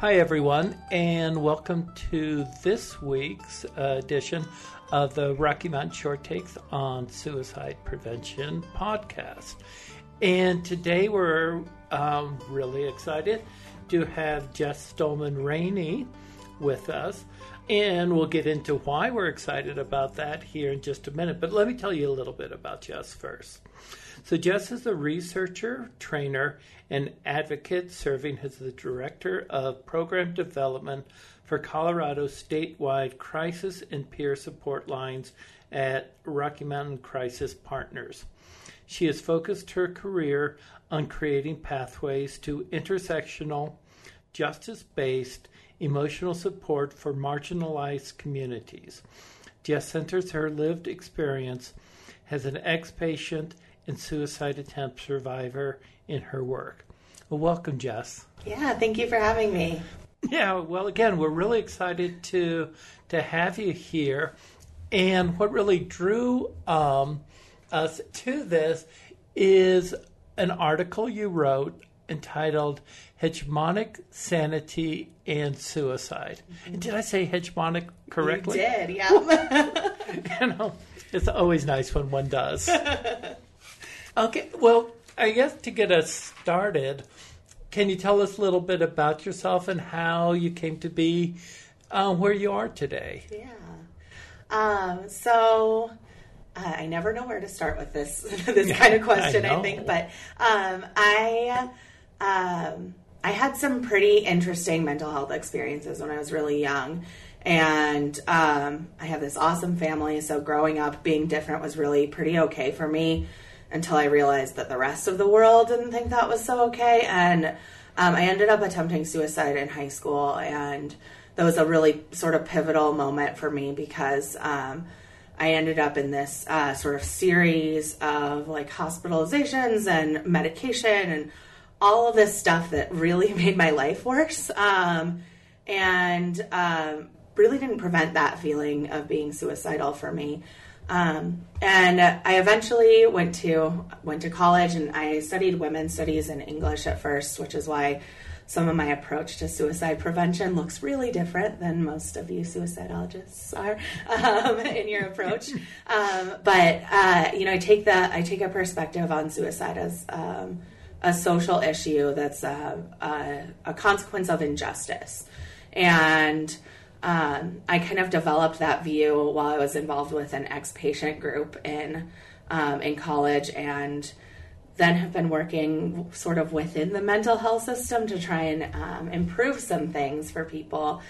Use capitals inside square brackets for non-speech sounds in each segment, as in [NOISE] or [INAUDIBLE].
Hi, everyone, and welcome to this week's edition of the Rocky Mountain Short Takes on Suicide Prevention podcast. And today we're um, really excited to have Jess Stohlmann-Rainey with us. And we'll get into why we're excited about that here in just a minute. But let me tell you a little bit about Jess first. So, Jess is a researcher, trainer, and advocate serving as the director of program development for Colorado statewide crisis and peer support lines at Rocky Mountain Crisis Partners. She has focused her career on creating pathways to intersectional, justice based emotional support for marginalized communities. Jess centers her lived experience as an ex patient and suicide attempt survivor in her work. Well, welcome, Jess. Yeah, thank you for having me. Yeah, well, again, we're really excited to to have you here. And what really drew um, us to this is an article you wrote entitled Hegemonic Sanity and Suicide. Mm-hmm. And did I say hegemonic correctly? You did, yeah. [LAUGHS] you know, it's always nice when one does. [LAUGHS] okay, well, I guess to get us started, can you tell us a little bit about yourself and how you came to be uh, where you are today? Yeah. Um, so uh, I never know where to start with this [LAUGHS] this kind of question. I, I think, but um, I um, I had some pretty interesting mental health experiences when I was really young. And um, I have this awesome family, so growing up being different was really pretty okay for me until I realized that the rest of the world didn't think that was so okay. And um, I ended up attempting suicide in high school, and that was a really sort of pivotal moment for me because um, I ended up in this uh, sort of series of like hospitalizations and medication and all of this stuff that really [LAUGHS] made my life worse um, and um, really didn't prevent that feeling of being suicidal for me. Um, and I eventually went to went to college and I studied women's studies and English at first, which is why some of my approach to suicide prevention looks really different than most of you suicidologists are [LAUGHS] um, in your approach. [LAUGHS] Um, but uh, you know, I take the I take a perspective on suicide as um, a social issue that's a, a, a consequence of injustice. And um, I kind of developed that view while I was involved with an ex patient group in, um, in college and then have been working sort of within the mental health system to try and um, improve some things for people.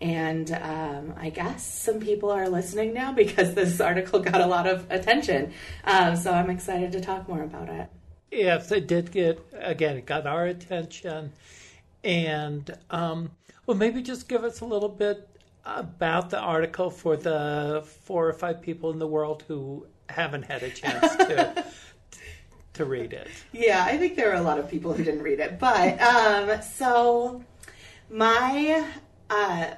And um, I guess some people are listening now [LAUGHS] because this article got a lot of attention. Um, so I'm excited to talk more about it. Yes, it did get again. It got our attention, and um, well, maybe just give us a little bit about the article for the four or five people in the world who haven't had a chance to [LAUGHS] to read it. Yeah, I think there are a lot of people who didn't read it, but um, so my uh,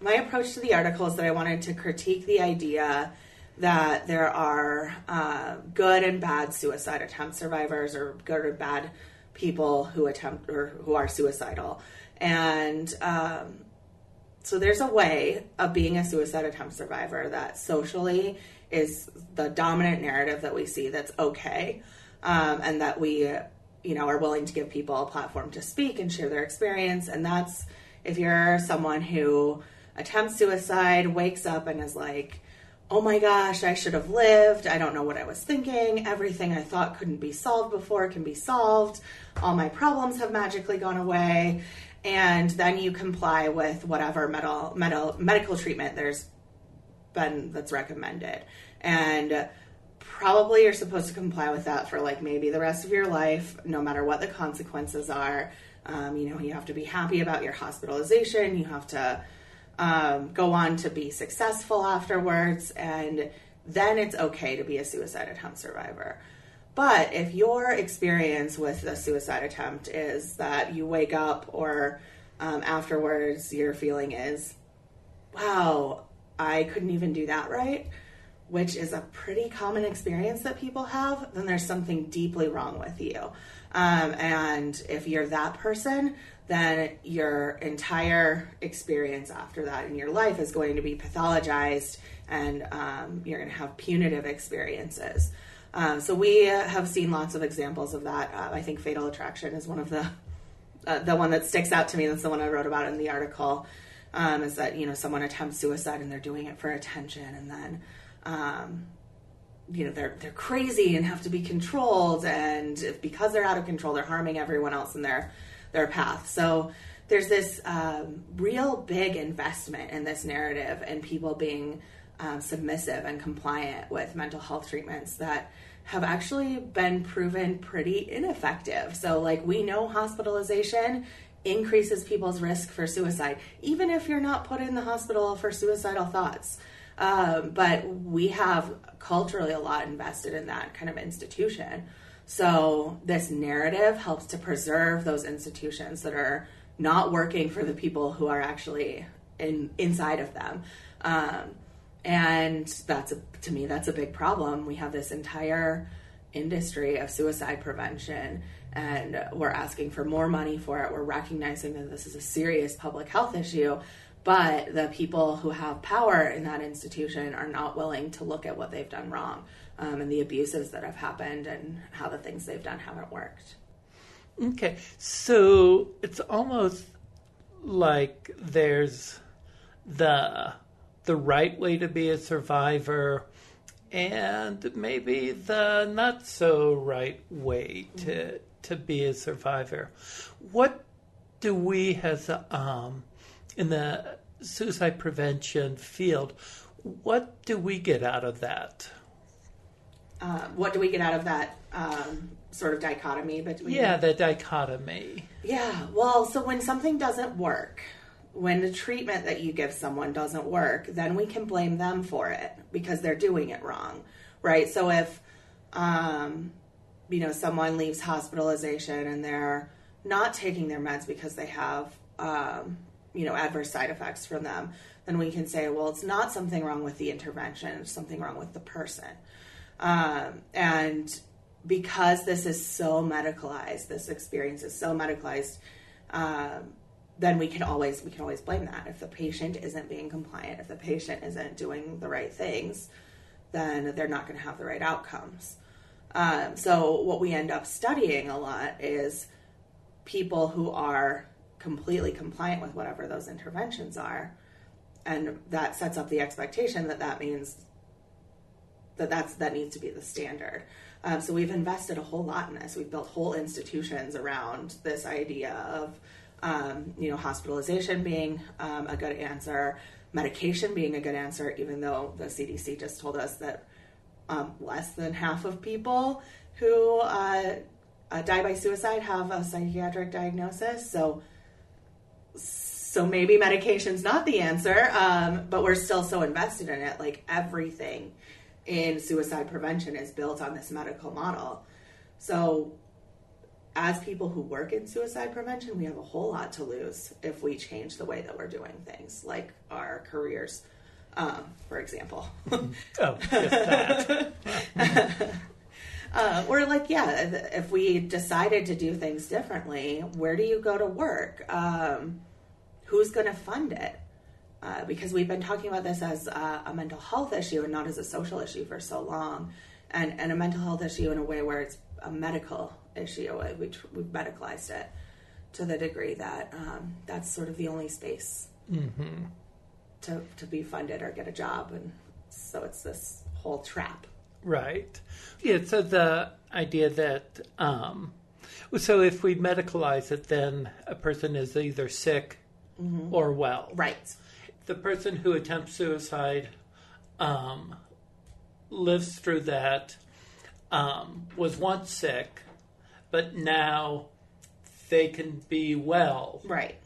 my approach to the article is that I wanted to critique the idea that there are uh, good and bad suicide attempt survivors or good or bad people who attempt or who are suicidal. And um, so there's a way of being a suicide attempt survivor that socially is the dominant narrative that we see that's okay um, and that we you know are willing to give people a platform to speak and share their experience and that's if you're someone who attempts suicide wakes up and is like oh my gosh, I should have lived. I don't know what I was thinking. Everything I thought couldn't be solved before can be solved. All my problems have magically gone away. And then you comply with whatever medical, medical, medical treatment there's been that's recommended. And probably you're supposed to comply with that for like maybe the rest of your life, no matter what the consequences are. Um, you know, you have to be happy about your hospitalization. You have to um, go on to be successful afterwards, and then it's okay to be a suicide attempt survivor. But if your experience with a suicide attempt is that you wake up or um, afterwards your feeling is, wow, I couldn't even do that right, which is a pretty common experience that people have, then there's something deeply wrong with you. Um, and if you're that person, then your entire experience after that in your life is going to be pathologized and um, you're going to have punitive experiences. Um, so we have seen lots of examples of that. Uh, I think Fatal Attraction is one of the uh, the one that sticks out to me. That's the one I wrote about in the article. Um, is that you know someone attempts suicide and they're doing it for attention, and then um, you know they're they're crazy and have to be controlled, and because they're out of control, they're harming everyone else in their their path. So there's this um, real big investment in this narrative and people being um, submissive and compliant with mental health treatments that have actually been proven pretty ineffective. So, like, we know hospitalization increases people's risk for suicide, even if you're not put in the hospital for suicidal thoughts. Um, but we have culturally a lot invested in that kind of institution. So, this narrative helps to preserve those institutions that are not working for the people who are actually in inside of them. Um, and that's a, to me that's a big problem we have this entire industry of suicide prevention and we're asking for more money for it we're recognizing that this is a serious public health issue but the people who have power in that institution are not willing to look at what they've done wrong um, and the abuses that have happened and how the things they've done haven't worked okay so it's almost like there's the the right way to be a survivor and maybe the not so right way to to be a survivor. What do we as um, in the suicide prevention field? What do we get out of that? Uh, what do we get out of that um, sort of dichotomy between? Yeah, the dichotomy. Yeah, well, so when something doesn't work, when the treatment that you give someone doesn't work, then we can blame them for it because they're doing it wrong, right? So if, um, you know, someone leaves hospitalization and they're not taking their meds because they have, um, you know, adverse side effects from them, then we can say, well, it's not something wrong with the intervention, it's something wrong with the person. Um, and because this is so medicalized, this experience is so medicalized, um, then we can always we can always blame that if the patient isn't being compliant if the patient isn't doing the right things then they're not going to have the right outcomes um, so what we end up studying a lot is people who are completely compliant with whatever those interventions are and that sets up the expectation that that means that that's that needs to be the standard um, so we've invested a whole lot in this we've built whole institutions around this idea of um, you know, hospitalization being um, a good answer, medication being a good answer, even though the CDC just told us that um, less than half of people who uh, uh, die by suicide have a psychiatric diagnosis. So, so maybe medication's not the answer, um, but we're still so invested in it. Like everything in suicide prevention is built on this medical model. So as people who work in suicide prevention, we have a whole lot to lose if we change the way that we're doing things, like our careers, um, for example. oh, just that. [LAUGHS] [LAUGHS] uh, or like, yeah, if we decided to do things differently, where do you go to work? Um, who's going to fund it? Uh, because we've been talking about this as a, a mental health issue and not as a social issue for so long, and, and a mental health issue in a way where it's a medical issue. We, we've medicalized it to the degree that um, that's sort of the only space mm-hmm. to, to be funded or get a job. And so it's this whole trap. Right. Yeah, so the idea that, um, so if we medicalize it, then a person is either sick mm-hmm. or well. Right. The person who attempts suicide um, lives through that, um, was once sick, but now they can be well. Right.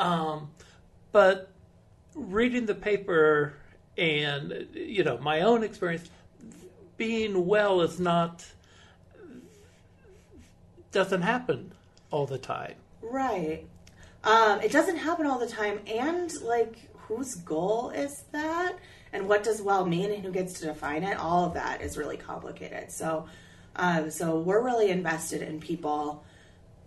Um, but reading the paper and you know my own experience, being well is not doesn't happen all the time. Right. Um, it doesn't happen all the time, and like whose goal is that? and what does well mean and who gets to define it. All of that is really complicated. So, um, so we're really invested in people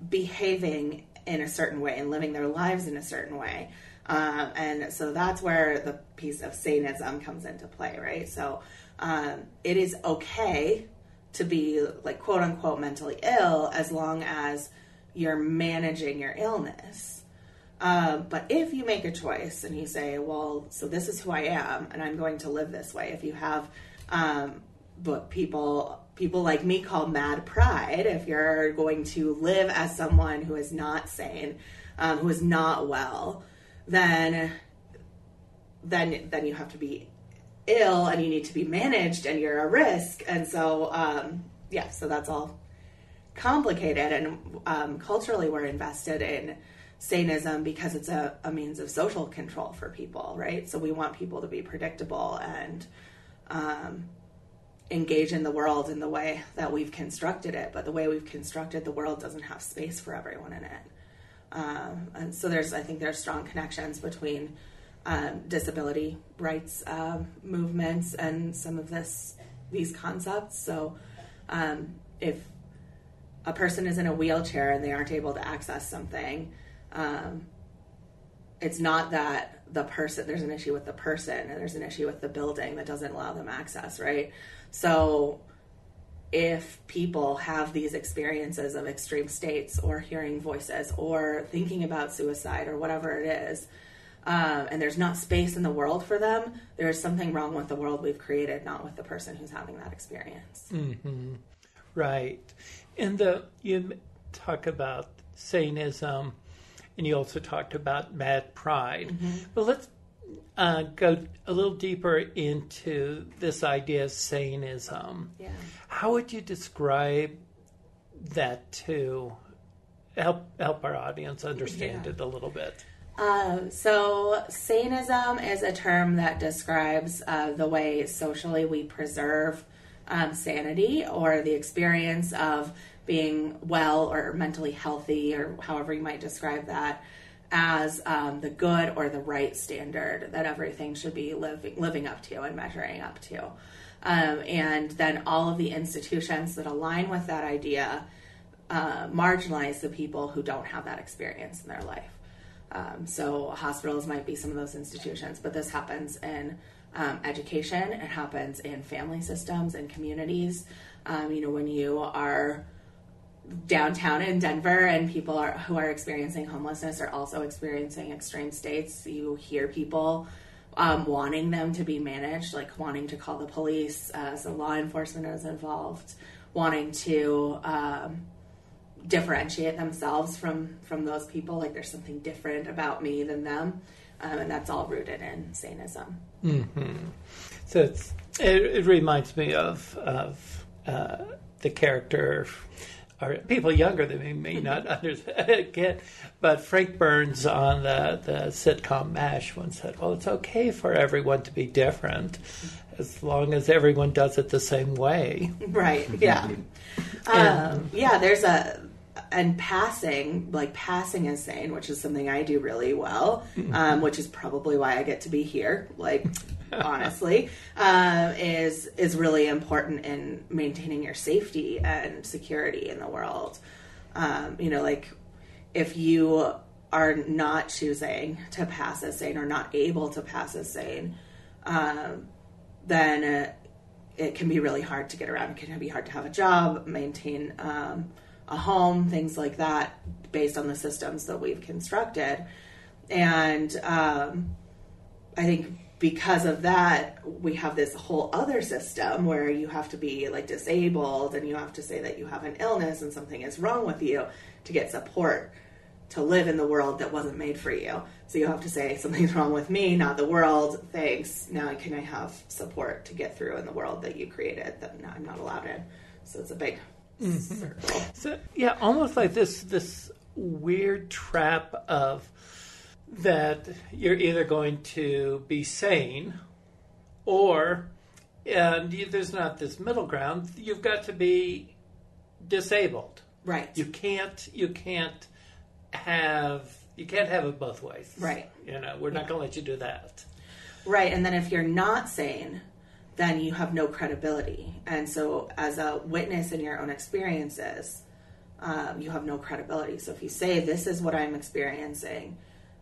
behaving in a certain way and living their lives in a certain way. Um, and so that's where the piece of saneism comes into play, right? So um, it is okay to be like quote unquote mentally ill as long as you're managing your illness. Um, but if you make a choice and you say, well, so this is who I am and I'm going to live this way, if you have um, what people people like me call mad pride, if you're going to live as someone who is not sane, um, who is not well, then then then you have to be ill and you need to be managed and you're a risk. And so, um, yeah, so that's all complicated. And um, culturally, we're invested in saneism because it's a, a, means of social control for people, right? So we want people to be predictable and um, engage in the world in the way that we've constructed it. But the way we've constructed the world doesn't have space for everyone in it. Um, and so there's, I think, there's strong connections between um, disability rights um, movements and some of this these concepts. So, um, if a person is in a wheelchair and they aren't able to access something, um, it's not that the person there's an issue with the person and there's an issue with the building that doesn't allow them access, right? So, if people have these experiences of extreme states or hearing voices or thinking about suicide or whatever it is um, and there's not space in the world for them, there's something wrong with the world we've created, not with the person who's having that experience. Mm-hmm. Right. And the you talk about saneism, and you also talked about mad pride. Mm-hmm. But let's uh, go a little deeper into this idea of saneism. Yeah. How would you describe that to help help our audience understand yeah. it a little bit? Um, so, saneism is a term that describes uh, the way socially we preserve um, sanity or the experience of being well or mentally healthy, or however you might describe that, as um, the good or the right standard that everything should be living, living up to and measuring up to. Um, and then all of the institutions that align with that idea uh, marginalize the people who don't have that experience in their life. Um, so hospitals might be some of those institutions, but this happens in um, education. It happens in family systems and communities. Um, you know, when you are downtown in Denver and people are who are experiencing homelessness are also experiencing extreme states, you hear people um, wanting them to be managed, like wanting to call the police, uh, so law enforcement is involved, wanting to um, differentiate themselves from from those people like there's something different about me than them um, and that's all rooted in saneism mm-hmm. so it's it, it, reminds me of of uh, the character or people younger than me may not [LAUGHS] get, but Frank Burns on the, the sitcom MASH once said, "Well, it's okay for everyone to be different, as long as everyone does it the same way." Right. Yeah. [LAUGHS] um, yeah. There's a and passing, like passing is sane, which is something I do really well, mm-hmm. um, which is probably why I get to be here. Like, [LAUGHS] honestly, uh, is is really important in maintaining your safety and security in the world. Um, you know, like if you are not choosing to pass as sane or not able to pass as sane, um, then uh, it can be really hard to get around. It can be hard to have a job, maintain um, a home, things like that, based on the systems that we've constructed. And um, I think because of that, we have this whole other system where you have to be like disabled and you have to say that you have an illness and something is wrong with you to get support to live in the world that wasn't made for you. So you have to say something's wrong with me, not the world. Thanks. Now can I have support to get through in the world that you created that I'm not allowed in? So it's a big Mm-hmm. So yeah, almost like this this weird trap of that you're either going to be sane or and you, there's not this middle ground. You've got to be disabled. Right. You can't you can't have you can't have it both ways. Right. You know, we're not going to let you do that. Right. And then if you're not sane, then you have no credibility. And so, as a witness in your own experiences, um, you have no credibility. So, if you say, This is what I'm experiencing,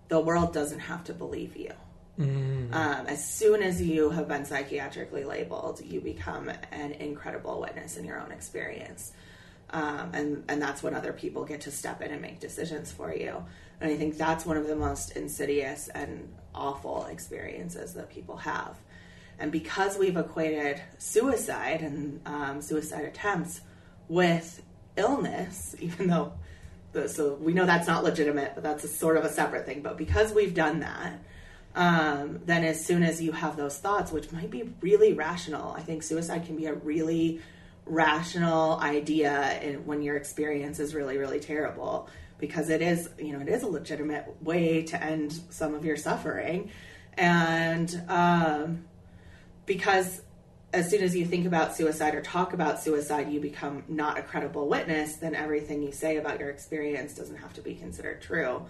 the world doesn't have to believe you. Mm. Um, as soon as you have been psychiatrically labeled, you become an incredible witness in your own experience. Um, and, and that's when other people get to step in and make decisions for you. And I think that's one of the most insidious and awful experiences that people have. And because we've equated suicide and um, suicide attempts with illness, [LAUGHS] even though the, so we know that's not legitimate, but that's sort of a separate thing. But because we've done that, um, then as soon as you have those thoughts, which might be really rational, I think suicide can be a really rational idea when your experience is really, really terrible because it is, you know, it is a legitimate way to end some of your suffering. And um, because as soon as you think about suicide or talk about suicide, you become not a credible witness, then everything you say about your experience doesn't have to be considered true.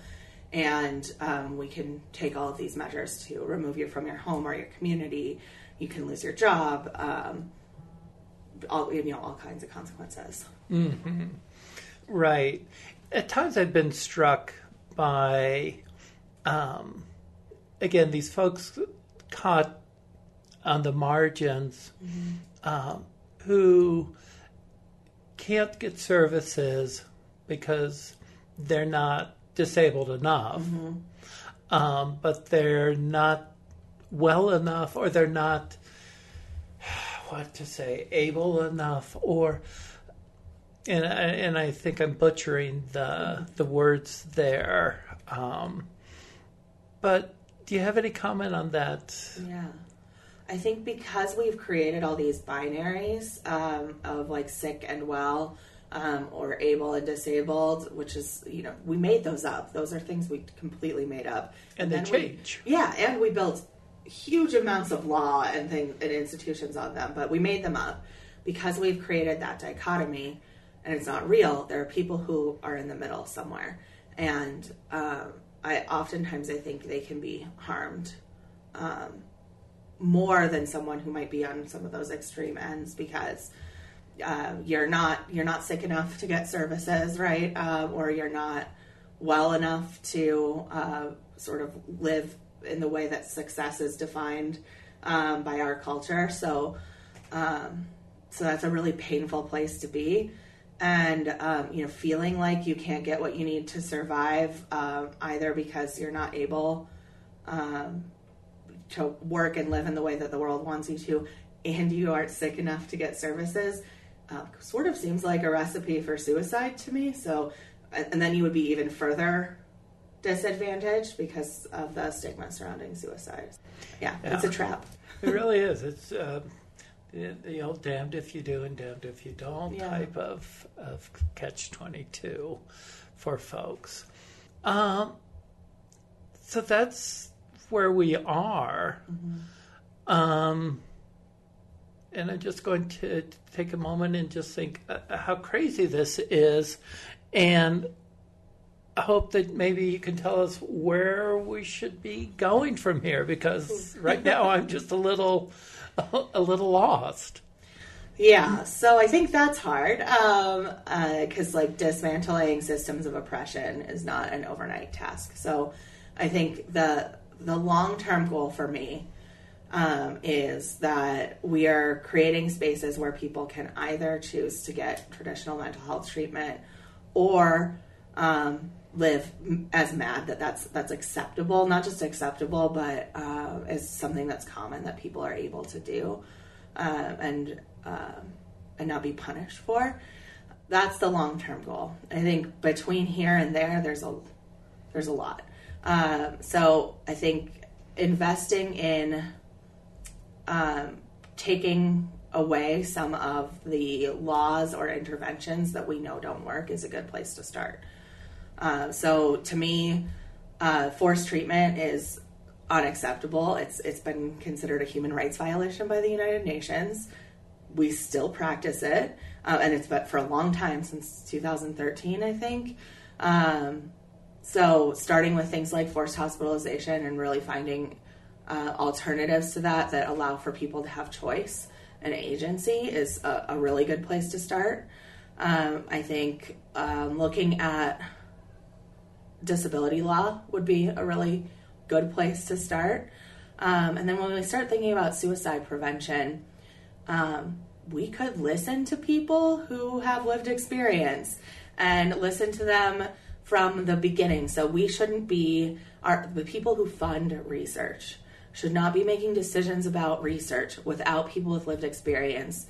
And um, we can take all of these measures to remove you from your home or your community. You can lose your job. Um, all you know, all kinds of consequences. Mm-hmm. Right. At times, I've been struck by, um, again, these folks caught on the margins mm-hmm. um, who can't get services because they're not disabled enough, mm-hmm. um, but they're not well enough or they're not what to say able enough or and and I think I'm butchering the the words there um, but do you have any comment on that yeah I think because we've created all these binaries um, of like sick and well um, or able and disabled, which is, you know, we made those up. Those are things we completely made up. And, and they change. We, yeah, and we built huge amounts of law and things and institutions on them, but we made them up because we've created that dichotomy and it's not real. There are people who are in the middle somewhere. And um, I oftentimes I think they can be harmed um, more than someone who might be on some of those extreme ends because uh, you're not you're not sick enough to get services, right? Uh, or you're not well enough to uh, sort of live in the way that success is defined um, by our culture. So, um, so that's a really painful place to be. And um, you know, feeling like you can't get what you need to survive, um, either because you're not able um, to work and live in the way that the world wants you to, and you aren't sick enough to get services, uh, sort of seems like a recipe for suicide to me. So, and then you would be even further disadvantaged because of the stigma surrounding suicide. Yeah, yeah. it's a trap. [LAUGHS] it really is. It's uh, the, the, old damned if you do and damned if you don't yeah. type of, of catch 22 for folks. Um, so that's where we are. Mm-hmm. Um, and I'm just going to take a moment and just think uh, how crazy this is. And I hope that maybe you can tell us where we should be going from here because [LAUGHS] right now I'm just a little a little lost. Yeah, so I think that's hard because um, uh, like dismantling systems of oppression is not an overnight task. So I think the the long term goal for me um, is that we are creating spaces where people can either choose to get traditional mental health treatment or um, live as mad that that's that's acceptable not just acceptable but uh, is something that's common that people are able to do uh, and uh, and not be punished for. That's the long-term goal. I think between here and there there's a there's a lot um, so i think investing in um, taking away some of the laws or interventions that we know don't work is a good place to start. Uh, so to me, uh, forced treatment is unacceptable. It's it's been considered a human rights violation by the United Nations. We still practice it, uh, and it's been for a long time since 2013, I think. Um, so starting with things like forced hospitalization and really finding uh, alternatives to that that allow for people to have choice and agency is a, a really good place to start. Um, I think um, looking at disability law would be a really good place to start. Um, and then when we start thinking about suicide prevention, um, we could listen to people who have lived experience and listen to them from the beginning. So we shouldn't be our the people who fund research should not be making decisions about research without people with lived experience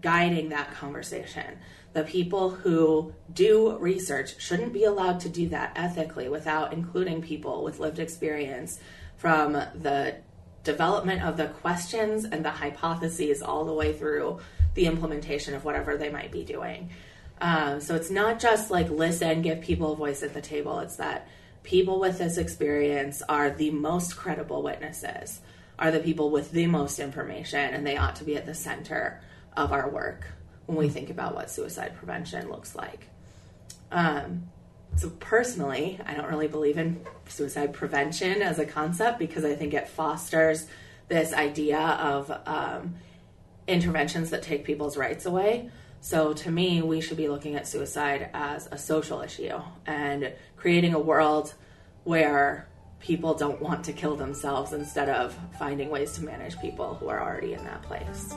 guiding that conversation. The people who do research shouldn't be allowed to do that ethically without including people with lived experience from the development of the questions and the hypotheses all the way through the implementation of whatever they might be doing. Um, so it's not just like listen, give people a voice at the table. It's that people with this experience are the most credible witnesses, are the people with the most information, and they ought to be at the center of our work when we think about what suicide prevention looks like. Um, so, personally, I don't really believe in suicide prevention as a concept because I think it fosters this idea of um, interventions that take people's rights away. So, to me, we should be looking at suicide as a social issue and creating a world where people don't want to kill themselves instead of finding ways to manage people who are already in that place.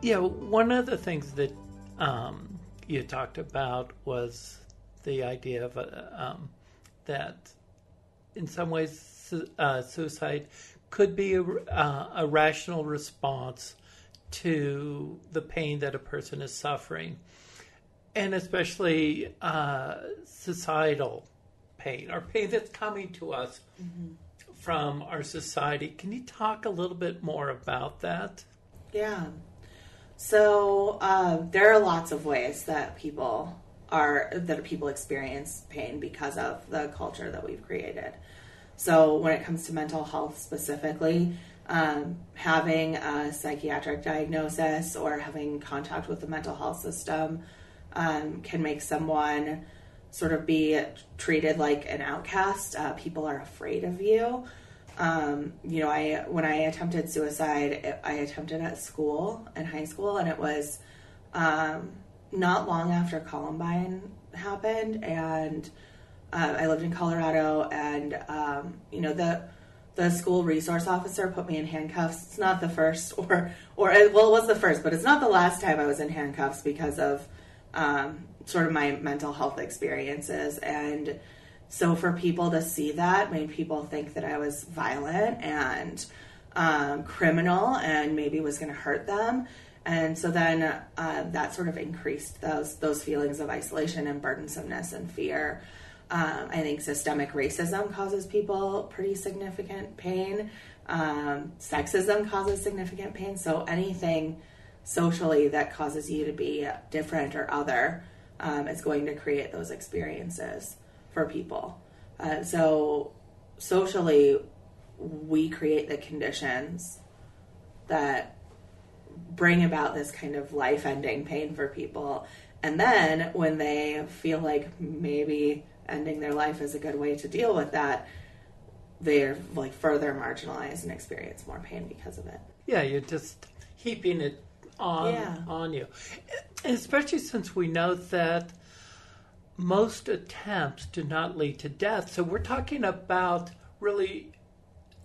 Yeah, one of the things that um, you talked about was the idea of uh, um, that in some ways uh, suicide could be a, uh, a, rational response to the pain that a person is suffering, and especially uh, societal pain or pain that's coming to us mm-hmm. from our society. Can you talk a little bit more about that? Yeah. So uh, there are lots of ways that people are that people experience pain because of the culture that we've created. So when it comes to mental health specifically, um, having a psychiatric diagnosis or having contact with the mental health system um, can make someone sort of be treated like an outcast. Uh, people are afraid of you. Um, you know, I when I attempted suicide, I attempted at school in high school, and it was um, not long after Columbine happened, and uh, I lived in Colorado, and um, you know the the school resource officer put me in handcuffs. It's not the first, [LAUGHS] or or well, it was the first, but it's not the last time I was in handcuffs because of um, sort of my mental health experiences and so for people to see that made people think that I was violent and um, criminal and maybe was going to hurt them. And so then uh, that sort of increased those those feelings of isolation and burdensomeness and fear. Um, I think systemic racism causes people pretty significant pain. Um, sexism causes significant pain. So anything socially that causes you to be different or other um, is going to create those experiences for people. Uh, so socially, we create the conditions that bring about this kind of life ending pain for people. And then when they feel like maybe ending their life is a good way to deal with that, they're like further marginalized and experience more pain because of it. Yeah, you're just heaping it on yeah. on you. Especially since we know that most attempts do not lead to death. So we're talking about really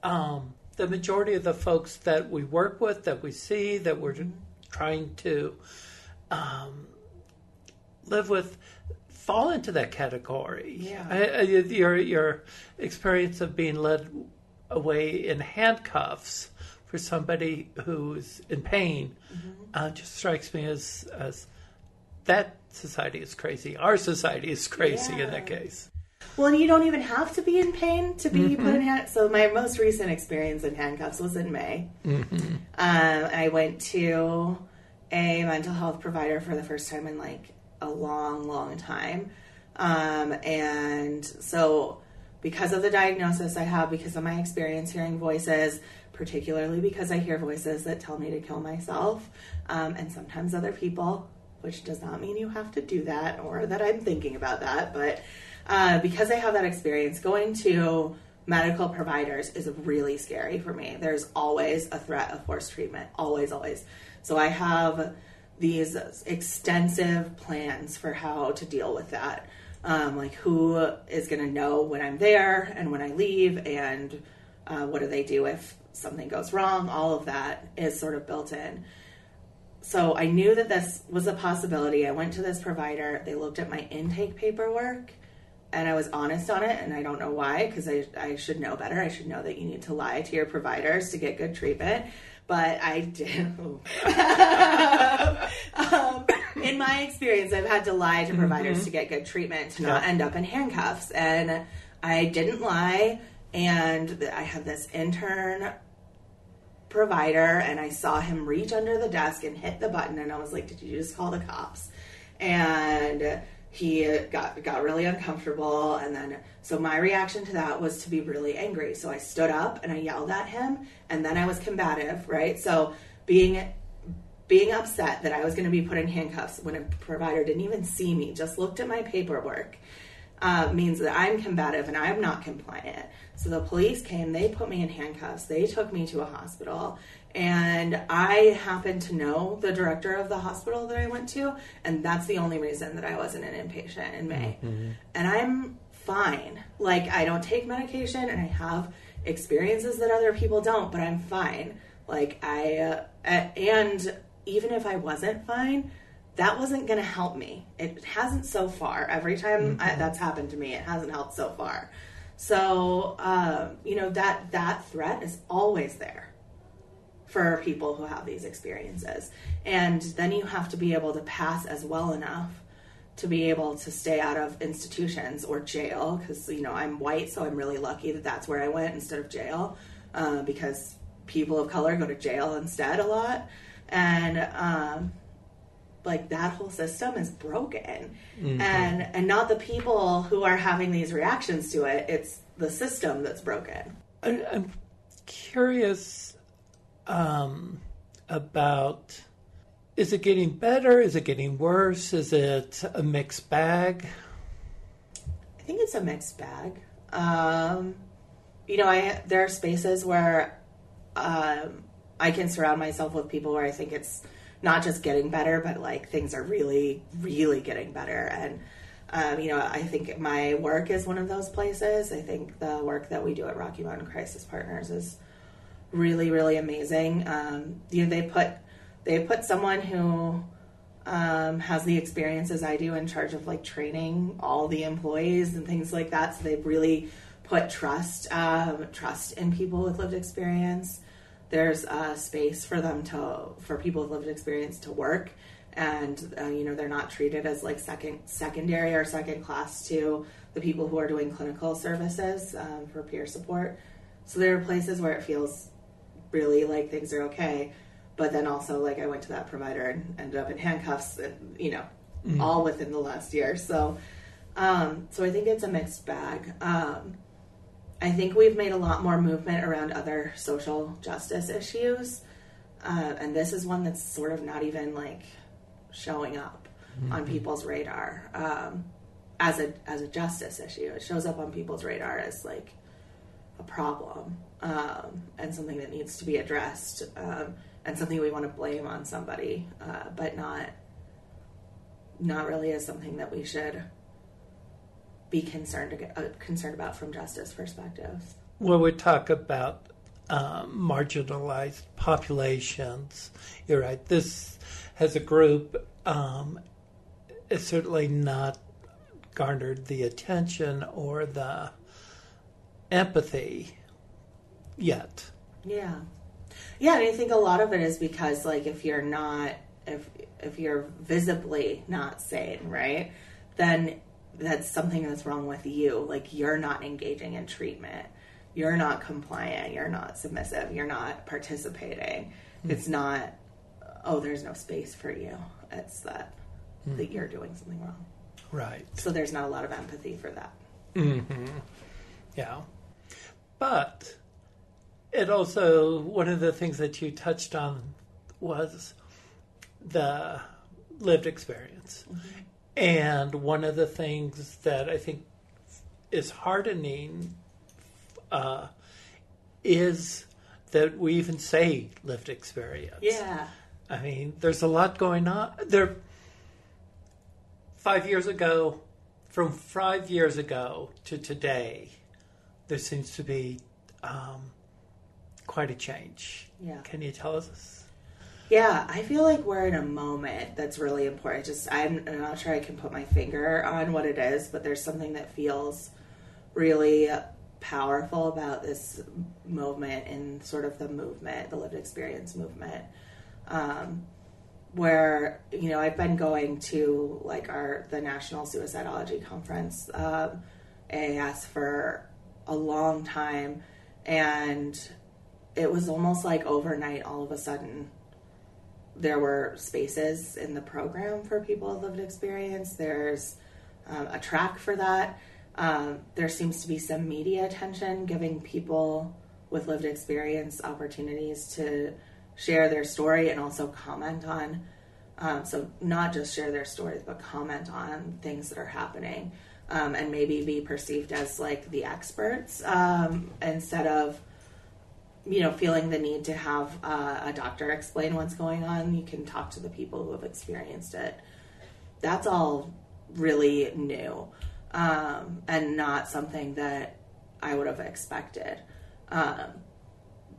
um, the majority of the folks that we work with, that we see, that we're trying to um, live with, fall into that category. Yeah. I, I, your your experience of being led away in handcuffs for somebody who's in pain mm-hmm. uh, just strikes me as as that society is crazy. Our society is crazy yeah. in that case. Well, you don't even have to be in pain to be mm-hmm. put in handcuffs. So my most recent experience in handcuffs was in May. Mm-hmm. Um, I went to a mental health provider for the first time in like a long, long time. Um, and so because of the diagnosis I have, because of my experience hearing voices, particularly because I hear voices that tell me to kill myself, um, and sometimes other people, which does not mean you have to do that or that I'm thinking about that, but uh, because I have that experience, going to medical providers is really scary for me. There's always a threat of forced treatment, always, always. So I have these extensive plans for how to deal with that. Um, like who is going to know when I'm there and when I leave, and uh, what do they do if something goes wrong? All of that is sort of built in. So I knew that this was a possibility. I went to this provider. They looked at my intake paperwork and I was honest on it, and I don't know why, because I, I should know better. I should know that you need to lie to your providers to get good treatment. But I did. [LAUGHS] um, in my experience, I've had to lie to providers mm-hmm. to get good treatment to not end up in handcuffs. And I didn't lie. And I had this intern provider, and I saw him reach under the desk and hit the button. And I was like, Did you just call the cops? And he got got really uncomfortable and then so my reaction to that was to be really angry so i stood up and i yelled at him and then i was combative right so being being upset that i was going to be put in handcuffs when a provider didn't even see me just looked at my paperwork uh, means that i'm combative and i'm not compliant so the police came they put me in handcuffs they took me to a hospital and I happen to know the director of the hospital that I went to, and that's the only reason that I wasn't an inpatient in May. Mm-hmm. And I'm fine. Like, I don't take medication, and I have experiences that other people don't, but I'm fine. Like, I, uh, and even if I wasn't fine, that wasn't going to help me. It hasn't so far. Every time mm-hmm. I, that's happened to me, it hasn't helped so far. So, um, you know, that, that threat is always there for people who have these experiences. And then you have to be able to pass as well enough to be able to stay out of institutions or jail because you know I'm white, so I'm really lucky that that's where I went instead of jail uh, because people of color go to jail instead a lot, and um, like that whole system is broken, mm-hmm. and and not the people who are having these reactions to it. It's the system that's broken. I'm curious um, about is it getting better? Is it getting worse? Is it a mixed bag? I think it's a mixed bag. Um, you know, I there are spaces where um, I can surround myself with people where I think it's not just getting better, but like things are really, really getting better. And um, you know, I think my work is one of those places. I think the work that we do at Rocky Mountain Crisis Partners is really really amazing. Um, you know, they put they put someone who um, has the experience as I do in charge of like training all the employees and things like that. So they've really put trust um, trust in people with lived experience. There's a space for them to for people with lived experience to work, and uh, you know they're not treated as like second secondary or second class to the people who are doing clinical services um, for peer support. So there are places where it feels really like things are okay. But then also, like, I went to that provider and ended up in handcuffs, and you know, mm-hmm. all within the last year. So, um, so I think it's a mixed bag. Um, I think we've made a lot more movement around other social justice issues, uh, and this is one that's sort of not even like showing up mm-hmm. on people's radar um, as a as a justice issue. It shows up on people's radar as like a problem um, and something that needs to be addressed um, and something we want to blame on somebody, uh, but not not really as something that we should be concerned uh, concerned about from justice perspectives. When we talk about um, marginalized populations, you're right. This has a group um, it's certainly not garnered the attention or the empathy yet. Yeah. Yeah, and I think a lot of it is because like if you're not if if you're visibly not sane, right? Then that's something that's wrong with you. Like you're not engaging in treatment. You're not compliant, you're not submissive, you're not participating. Mm-hmm. It's not oh, there's no space for you. It's that mm-hmm. that you're doing something wrong. Right. So there's not a lot of empathy for that. Mm-hmm. Yeah. But it also, one of the things that you touched on was the lived experience. Mm-hmm. And one of the things that I think is hardening uh, is that we even say lived experience. Yeah. I mean, there's a lot going on. There, five years ago, from five years ago to today, there seems to be um, quite a change. Yeah. Can you tell us? Yeah, I feel like we're in a moment that's really important. Just I'm not sure I can put my finger on what it is, but there's something that feels really powerful about this movement and sort of the movement, the lived experience movement. Um, where you know I've been going to like our the National Suicidology Conference, um, AAS for a long time, and it was almost like overnight. All of a sudden, there were spaces in the program for people with lived experience. There's um, a track for that. Um, there seems to be some media attention giving people with lived experience opportunities to share their story and also comment on. Um, so, not just share their stories, but comment on things that are happening um, and maybe be perceived as like the experts um, instead of, you know, feeling the need to have uh, a doctor explain what's going on. You can talk to the people who have experienced it. That's all really new um, and not something that I would have expected. Um,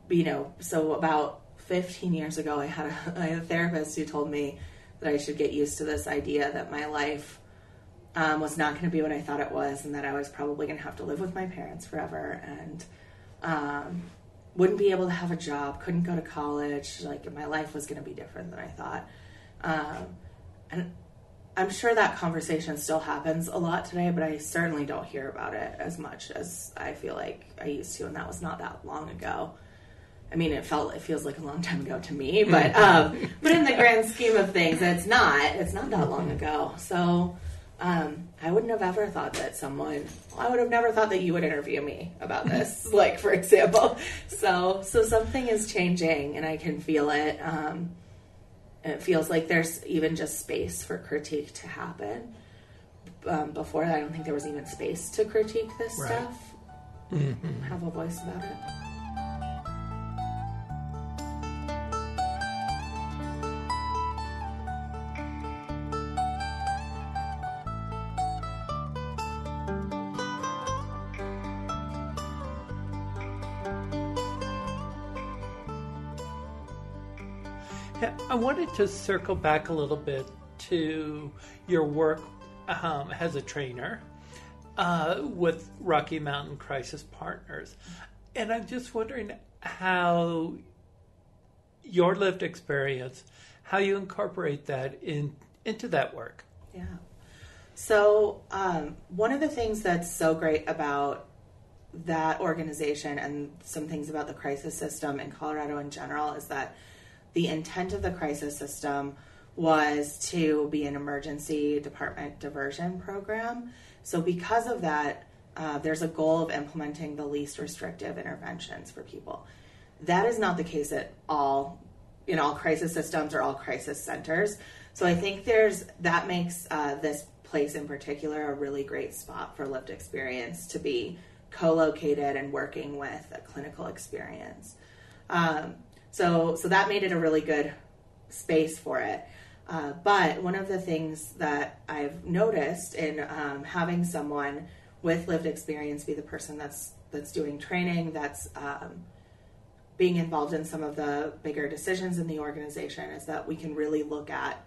you know, so about 15 years ago, I had, a, [LAUGHS] I had a therapist who told me that I should get used to this idea that my life um, was not going to be what I thought it was, and that I was probably going to have to live with my parents forever, and um, wouldn't be able to have a job, couldn't go to college. Like my life was going to be different than I thought. Um, and I'm sure that conversation still happens a lot today, but I certainly don't hear about it as much as I feel like I used to, and that was not that long ago. I mean, it felt it feels like a long time ago to me, [LAUGHS] but um, but in the grand scheme of things, it's not. It's not that long ago. So um, I wouldn't have ever thought that someone. I would have never thought that you would interview me about this, [LAUGHS] like for example. So so something is changing, and I can feel it. Um, and it feels like there's even just space for critique to happen. Um, before that, I don't think there was even space to critique this right. stuff. Mm-hmm. Have a voice about it. I wanted to circle back a little bit to your work um, as a trainer uh, with Rocky Mountain Crisis Partners. And I'm just wondering how your lived experience, how you incorporate that in into that work. Yeah. So um, one of the things that's so great about that organization and some things about the crisis system in Colorado in general is that the intent of the crisis system was to be an emergency department diversion program. So, because of that, uh, there's a goal of implementing the least restrictive interventions for people. That is not the case at all in all crisis systems or all crisis centers. So, I think there's that makes uh, this place in particular a really great spot for lived experience to be co-located and working with a clinical experience. Um, so so that made it a really good space for it. Uh, but one of the things that I've noticed in um, having someone with lived experience be the person that's that's doing training, that's um, being involved in some of the bigger decisions in the organization, is that we can really look at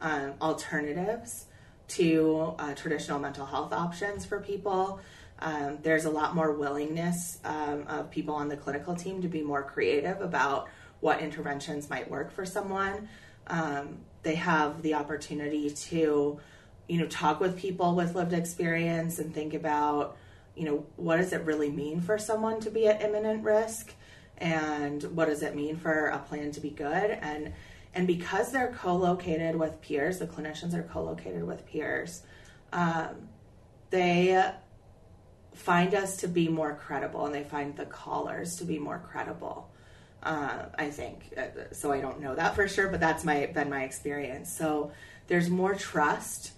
um, alternatives to uh, traditional mental health options for people. Um, there's a lot more willingness um, of people on the clinical team to be more creative about what interventions might work for someone. Um, they have the opportunity to, you know, talk with people with lived experience and think about, you know, what does it really mean for someone to be at imminent risk, and what does it mean for a plan to be good, and and because they're co-located with peers, the clinicians are co-located with peers. Um, they find us to be more credible and they find the callers to be more credible. Uh, I think uh, so. I don't know that for sure, but that's my been my experience. So there's more trust,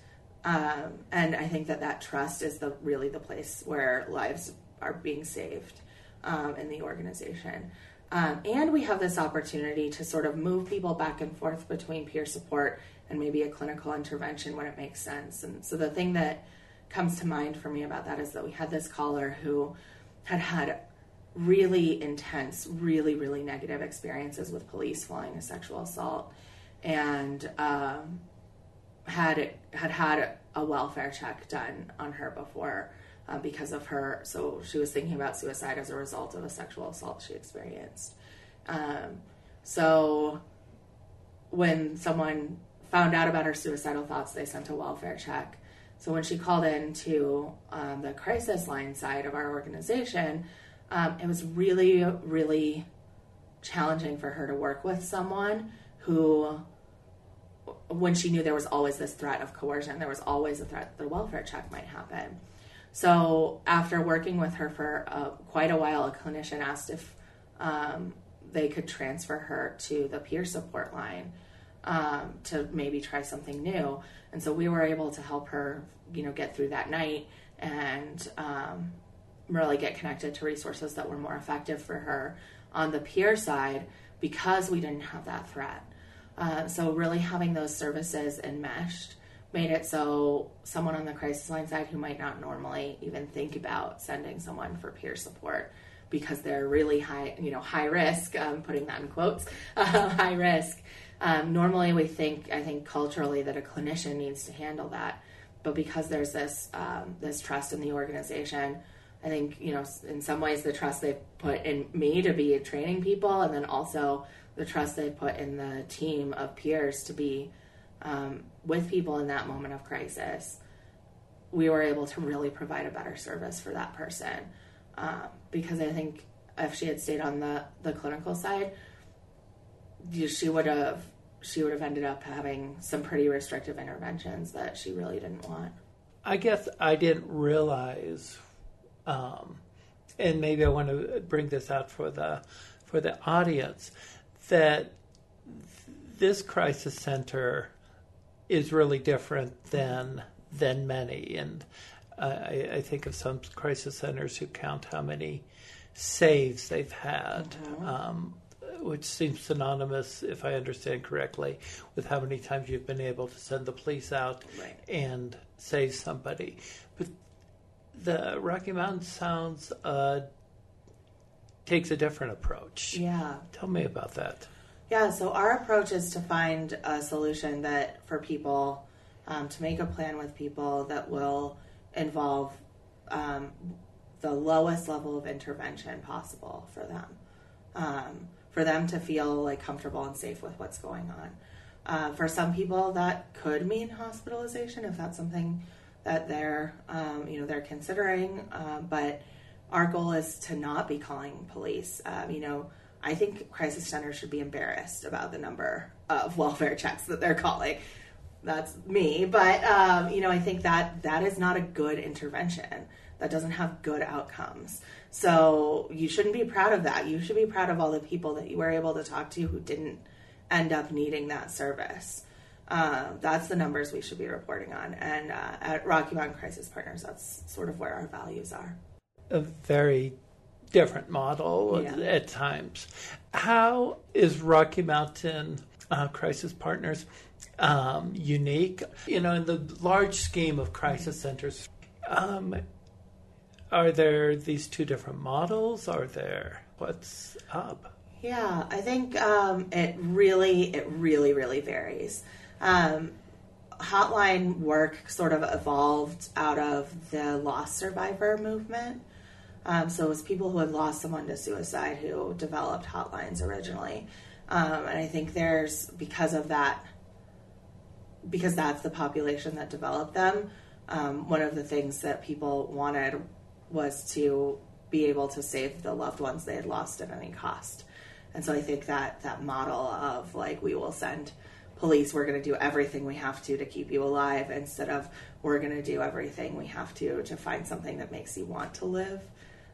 um, and I think that that trust is the really the place where lives are being saved um, in the organization. Um, and we have this opportunity to sort of move people back and forth between peer support and maybe a clinical intervention when it makes sense. And so the thing that comes to mind for me about that is that we had this caller who had had really intense, really, really negative experiences with police following a sexual assault and um, had had had a welfare check done on her before uh, because of her. So she was thinking about suicide as a result of a sexual assault she experienced. Um, so when someone found out about her suicidal thoughts, they sent a welfare check. So when she called in to um, the crisis line side of our organization, um, it was really, really challenging for her to work with someone who, when she knew there was always this threat of coercion, there was always a threat that the welfare check might happen. So after working with her for uh, quite a while, a clinician asked if um, they could transfer her to the peer support line um, to maybe try something new. And so we were able to help her, you know, get through that night and um, really get connected to resources that were more effective for her on the peer side because we didn't have that threat. Uh, so really having those services enmeshed made it so someone on the crisis line side who might not normally even think about sending someone for peer support because they're really high, you know, high risk. Um, putting that in quotes, uh, [LAUGHS] high risk. Um, normally, we think, I think culturally, that a clinician needs to handle that, but because there's this um, this trust in the organization, I think you know, in some ways, the trust they put in me to be training people, and then also the trust they put in the team of peers to be um, with people in that moment of crisis, we were able to really provide a better service for that person. Um, because I think if she had stayed on the, the clinical side, she would have she would have ended up having some pretty restrictive interventions that she really didn't want. I guess I didn't realize, um, and maybe I want to bring this out for the for the audience that this crisis center is really different than than many. And I, I, think of some crisis centers who count how many saves they've had, mm-hmm. um, which seems synonymous, if I understand correctly, with how many times you've been able to send the police out right. and save somebody. But the Rocky Mountain Sounds uh, takes a different approach. Yeah. Tell me about that. Yeah, so our approach is to find a solution that for people, um, to make a plan with people that will involve um, the lowest level of intervention possible for them, um, for them to feel like comfortable and safe with what's going on. Uh, for some people, that could mean hospitalization if that's something that they're, um, you know, they're considering. Uh, but our goal is to not be calling police. Uh, you know I think crisis centers should be embarrassed about the number of welfare checks that they're calling. That's me, but um, you know, I think that that is not a good intervention. That doesn't have good outcomes. So you shouldn't be proud of that. You should be proud of all the people that you were able to talk to who didn't end up needing that service. Uh, that's the numbers we should be reporting on. And uh, at Rocky Mountain Crisis Partners, that's sort of where our values are. A very different model yeah. at times. How is Rocky Mountain uh, Crisis Partners um, unique? You know, in the large scheme of crisis centers, um, are there these two different models? Are there what's up? Yeah, I think um, it really, it really, really varies. Um, hotline work sort of evolved out of the lost survivor movement. Um, so it was people who had lost someone to suicide who developed hotlines originally. Um, and I think there's, because of that, because that's the population that developed them, um, one of the things that people wanted was to be able to save the loved ones they had lost at any cost. And so I think that that model of like we will send police, we're going to do everything we have to to keep you alive instead of we're going to do everything we have to to find something that makes you want to live,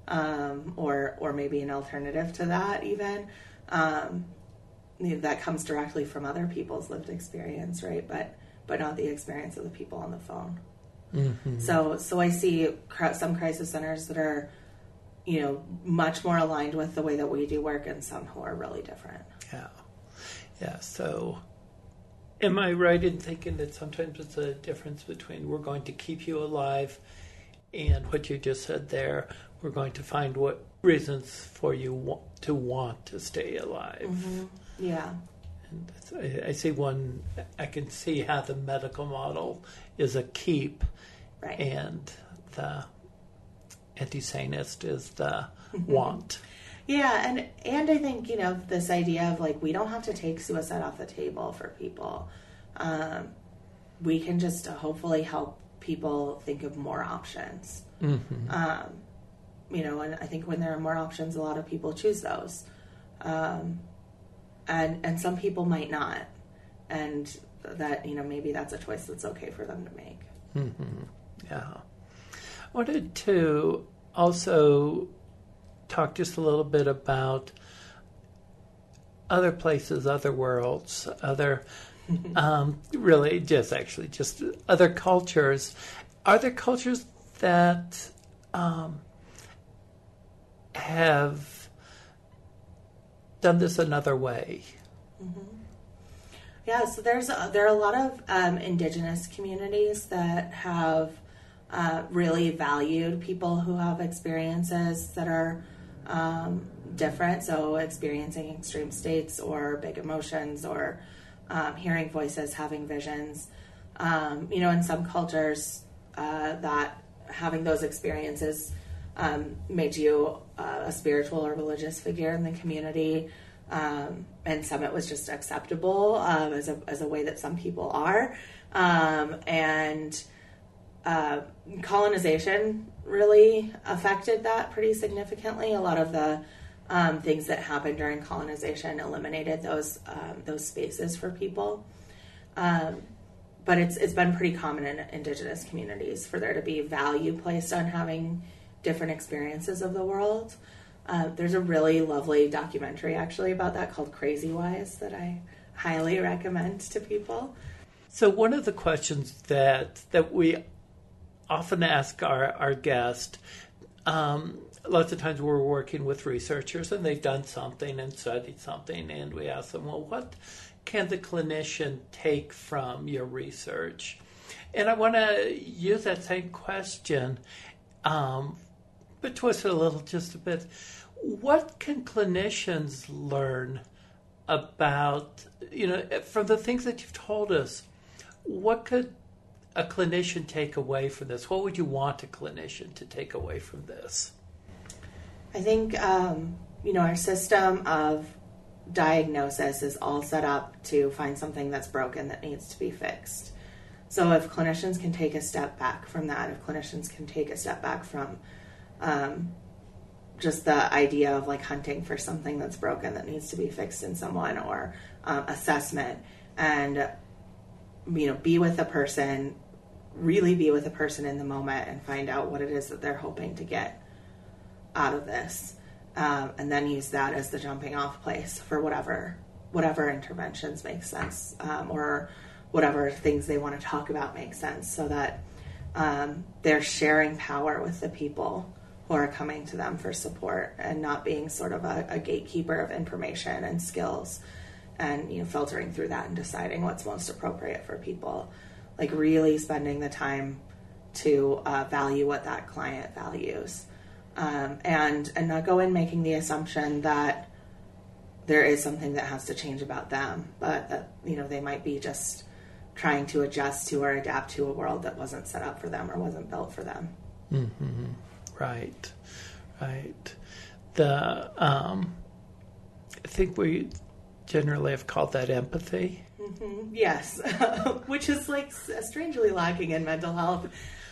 um, or or maybe an alternative to that even. Um, that comes directly from other people's lived experience, right? But but not the experience of the people on the phone. Mm-hmm. So so I see some crisis centers that are, you know, much more aligned with the way that we do work, and some who are really different. Yeah, yeah. So, am I right in thinking that sometimes it's a difference between we're going to keep you alive, and what you just said there, we're going to find what reasons for you to want to stay alive. Mm-hmm. Yeah. And I see one, I can see how the medical model is a keep, right. and the anti-sanist is the want. Yeah, and and I think you know this idea of like we don't have to take suicide off the table for people. Um, we can just hopefully help people think of more options. Mm-hmm. Um, you know, and I think when there are more options, a lot of people choose those. Um, and and some people might not, and that you know maybe that's a choice that's okay for them to make. Mm-hmm. Yeah, I wanted to also talk just a little bit about other places, other worlds, other um, really just actually just other cultures. Are there cultures that um, have done this another way. Mm-hmm. Yeah, so there's there are a lot of um, indigenous communities that have uh, really valued people who have experiences that are um, different. So experiencing extreme states or big emotions or um, hearing voices, having visions. Um, you know, in some cultures, uh, that having those experiences um, made you uh, a spiritual or religious figure in the community. Um, and some it was just acceptable um, as, a, as a way that some people are. And uh, colonization really affected that pretty significantly. A lot of the um, things that happened during colonization eliminated those um, those spaces for people. Um, but it's it's been pretty common in indigenous communities for there to be value placed on having different experiences of the world. Uh, there's a really lovely documentary actually about that called Crazy Wise that I highly recommend to people. So one of the questions that that we often ask our our guest, um, lots of times we're working with researchers and they've done something and studied something, and we ask them, well, what can the clinician take from your research? And I want to use that same question um, but twist it a little, just a bit. What can clinicians learn about, you know, from the things that you've told us? What could a clinician take away from this? What would you want a clinician to take away from this? I think, um, you know, our system of diagnosis is all set up to find something that's broken that needs to be fixed. So if clinicians can take a step back from that, if clinicians can take a step back from um, just the idea of like hunting for something that's broken that needs to be fixed in someone or um, assessment and you know be with a person really be with a person in the moment and find out what it is that they're hoping to get out of this um, and then use that as the jumping off place for whatever whatever interventions make sense um, or whatever things they want to talk about make sense so that um, they're sharing power with the people who are coming to them for support and not being sort of a, a, gatekeeper of information and skills and you know filtering through that and deciding what's most appropriate for people like really spending the time to uh, value what that client values um, and and not go in making the assumption that there is something that has to change about them but that you know they might be just trying to adjust to or adapt to a world that wasn't set up for them or wasn't built for them mm-hmm. Right, right. The um, I think we generally have called that empathy. Mm-hmm. Yes, [LAUGHS] which is like strangely lacking in mental health.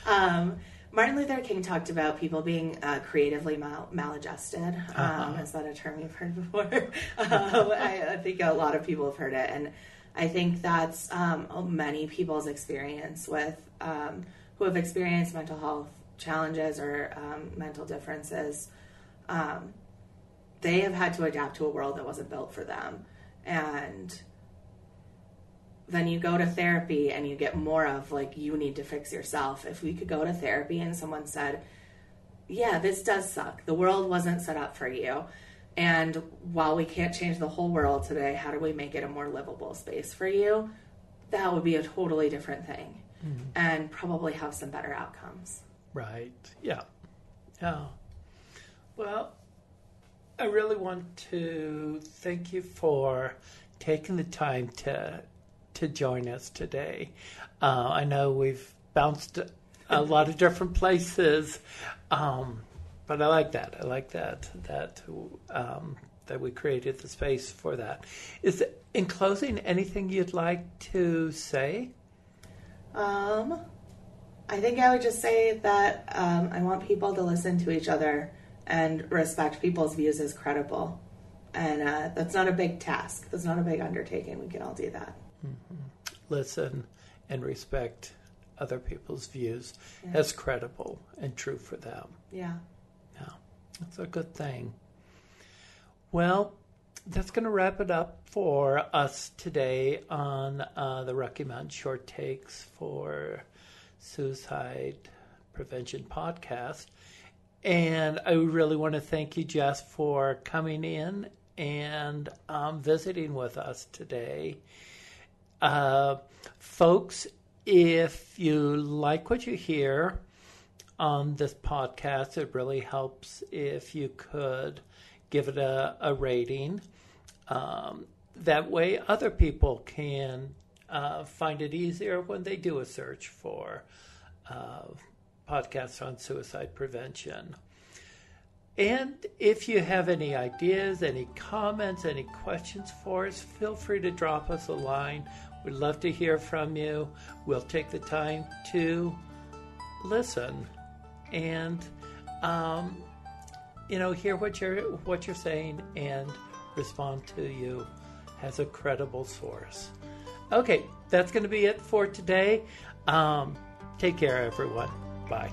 Um, Martin Luther King talked about people being uh, creatively mal- maladjusted. Um, uh-huh. Is that a term you've heard before? [LAUGHS] um, I, I, think a lot of people have heard it, and I think that's um, many people's experience with um, who have experienced mental health challenges or um, mental differences. Um, they have had to adapt to a world that wasn't built for them. And then you go to therapy and you get more of like, you need to fix yourself. If we could go to therapy and someone said, yeah, this does suck. The world wasn't set up for you. And while we can't change the whole world today, how do we make it a more livable space for you? That would be a totally different thing mm-hmm. and probably have some better outcomes. Right. Yeah. Yeah. Well, I really want to thank you for taking the time to to join us today. Uh, I know we've bounced a lot of different places, um, but I like that. I like that that um, that we created the space for that. Is in closing anything you'd like to say? Um, I think I would just say that um, I want people to listen to each other and respect people's views as credible. And uh, that's not a big task. That's not a big undertaking. We can all do that. Mm-hmm. Listen and respect other people's views yeah. as credible and true for them. Yeah. Yeah. That's a good thing. Well, that's going to wrap it up for us today on uh, the Rocky Mountain Short Takes for Suicide Prevention Podcast. And I really want to thank you, Jess, for coming in and um, visiting with us today. Uh, folks, if you like what you hear on this podcast, it really helps if you could give it a, a rating. Um, that way, other people can uh, find it easier when they do a search for uh, podcasts on suicide prevention. And if you have any ideas, any comments, any questions for us, feel free to drop us a line. We'd love to hear from you. We'll take the time to listen and um, you know hear what you're what you're saying and respond to you as a credible source. Okay, that's going to be it for today. Um, take care, everyone. Bye.